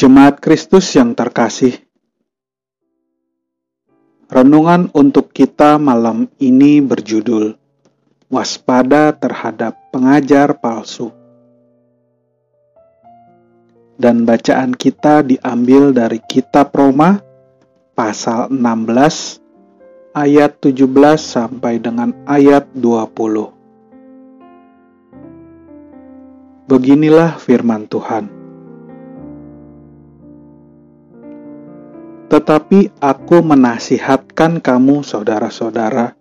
Jemaat Kristus yang terkasih, renungan untuk kita malam ini berjudul "Waspada Terhadap Pengajar Palsu". Dan bacaan kita diambil dari Kitab Roma pasal 16 ayat 17 sampai dengan ayat 20. Beginilah firman Tuhan. Tetapi aku menasihatkan kamu, saudara-saudara,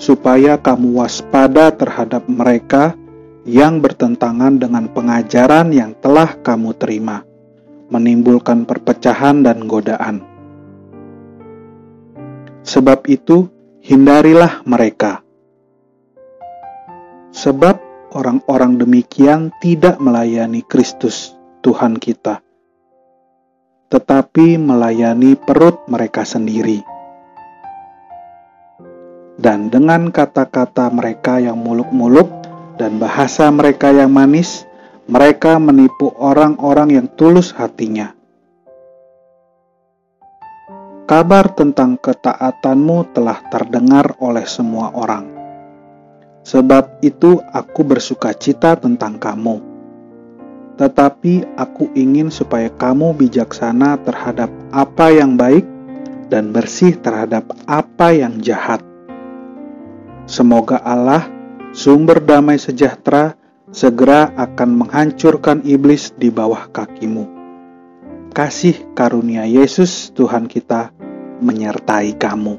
supaya kamu waspada terhadap mereka yang bertentangan dengan pengajaran yang telah kamu terima, menimbulkan perpecahan dan godaan. Sebab itu, hindarilah mereka, sebab orang-orang demikian tidak melayani Kristus, Tuhan kita tetapi melayani perut mereka sendiri. Dan dengan kata-kata mereka yang muluk-muluk dan bahasa mereka yang manis, mereka menipu orang-orang yang tulus hatinya. Kabar tentang ketaatanmu telah terdengar oleh semua orang. Sebab itu, aku bersuka cita tentang kamu tetapi aku ingin supaya kamu bijaksana terhadap apa yang baik dan bersih terhadap apa yang jahat. Semoga Allah, sumber damai sejahtera, segera akan menghancurkan iblis di bawah kakimu. Kasih karunia Yesus, Tuhan kita, menyertai kamu.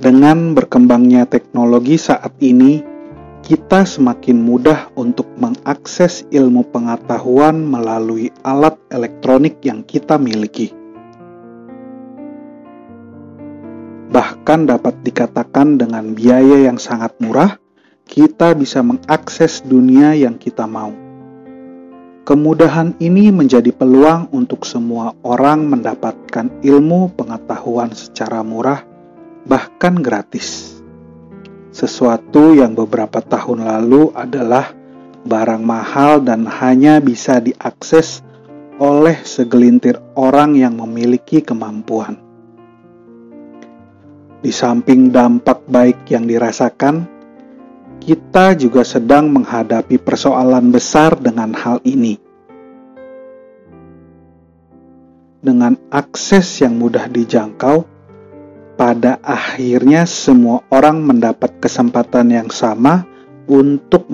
Dengan berkembangnya teknologi saat ini, kita semakin mudah untuk mengakses ilmu pengetahuan melalui alat elektronik yang kita miliki. Bahkan dapat dikatakan dengan biaya yang sangat murah, kita bisa mengakses dunia yang kita mau. Kemudahan ini menjadi peluang untuk semua orang mendapatkan ilmu pengetahuan secara murah, bahkan gratis sesuatu yang beberapa tahun lalu adalah barang mahal dan hanya bisa diakses oleh segelintir orang yang memiliki kemampuan. Di samping dampak baik yang dirasakan, kita juga sedang menghadapi persoalan besar dengan hal ini. Dengan akses yang mudah dijangkau, pada akhirnya semua orang mendapat kesempatan yang sama untuk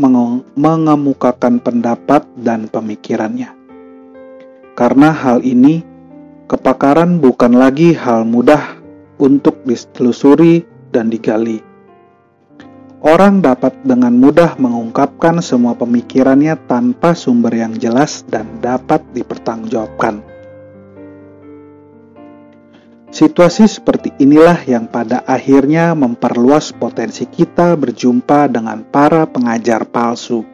mengemukakan pendapat dan pemikirannya. Karena hal ini, kepakaran bukan lagi hal mudah untuk ditelusuri dan digali. Orang dapat dengan mudah mengungkapkan semua pemikirannya tanpa sumber yang jelas dan dapat dipertanggungjawabkan. Situasi seperti inilah yang pada akhirnya memperluas potensi kita berjumpa dengan para pengajar palsu.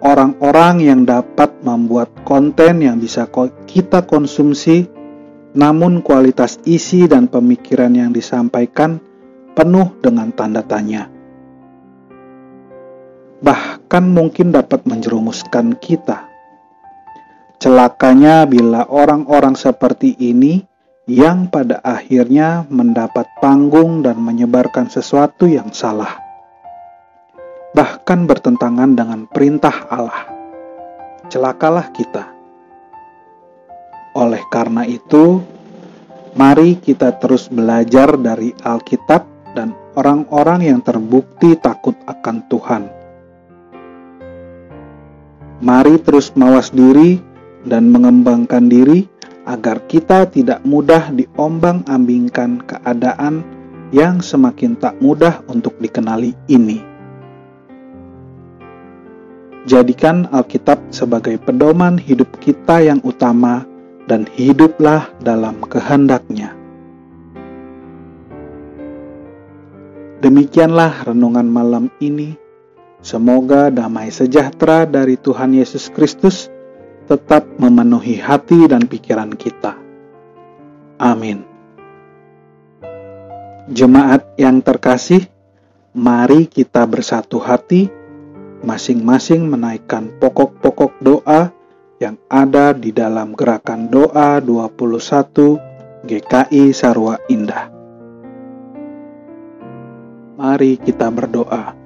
Orang-orang yang dapat membuat konten yang bisa kita konsumsi, namun kualitas isi dan pemikiran yang disampaikan penuh dengan tanda tanya. Bahkan mungkin dapat menjerumuskan kita. Celakanya bila orang-orang seperti ini yang pada akhirnya mendapat panggung dan menyebarkan sesuatu yang salah, bahkan bertentangan dengan perintah Allah. Celakalah kita. Oleh karena itu, mari kita terus belajar dari Alkitab dan orang-orang yang terbukti takut akan Tuhan. Mari terus mawas diri dan mengembangkan diri agar kita tidak mudah diombang-ambingkan keadaan yang semakin tak mudah untuk dikenali ini. Jadikan Alkitab sebagai pedoman hidup kita yang utama dan hiduplah dalam kehendaknya. Demikianlah renungan malam ini. Semoga damai sejahtera dari Tuhan Yesus Kristus tetap memenuhi hati dan pikiran kita. Amin. Jemaat yang terkasih, mari kita bersatu hati masing-masing menaikkan pokok-pokok doa yang ada di dalam gerakan doa 21 GKI Sarwa Indah. Mari kita berdoa.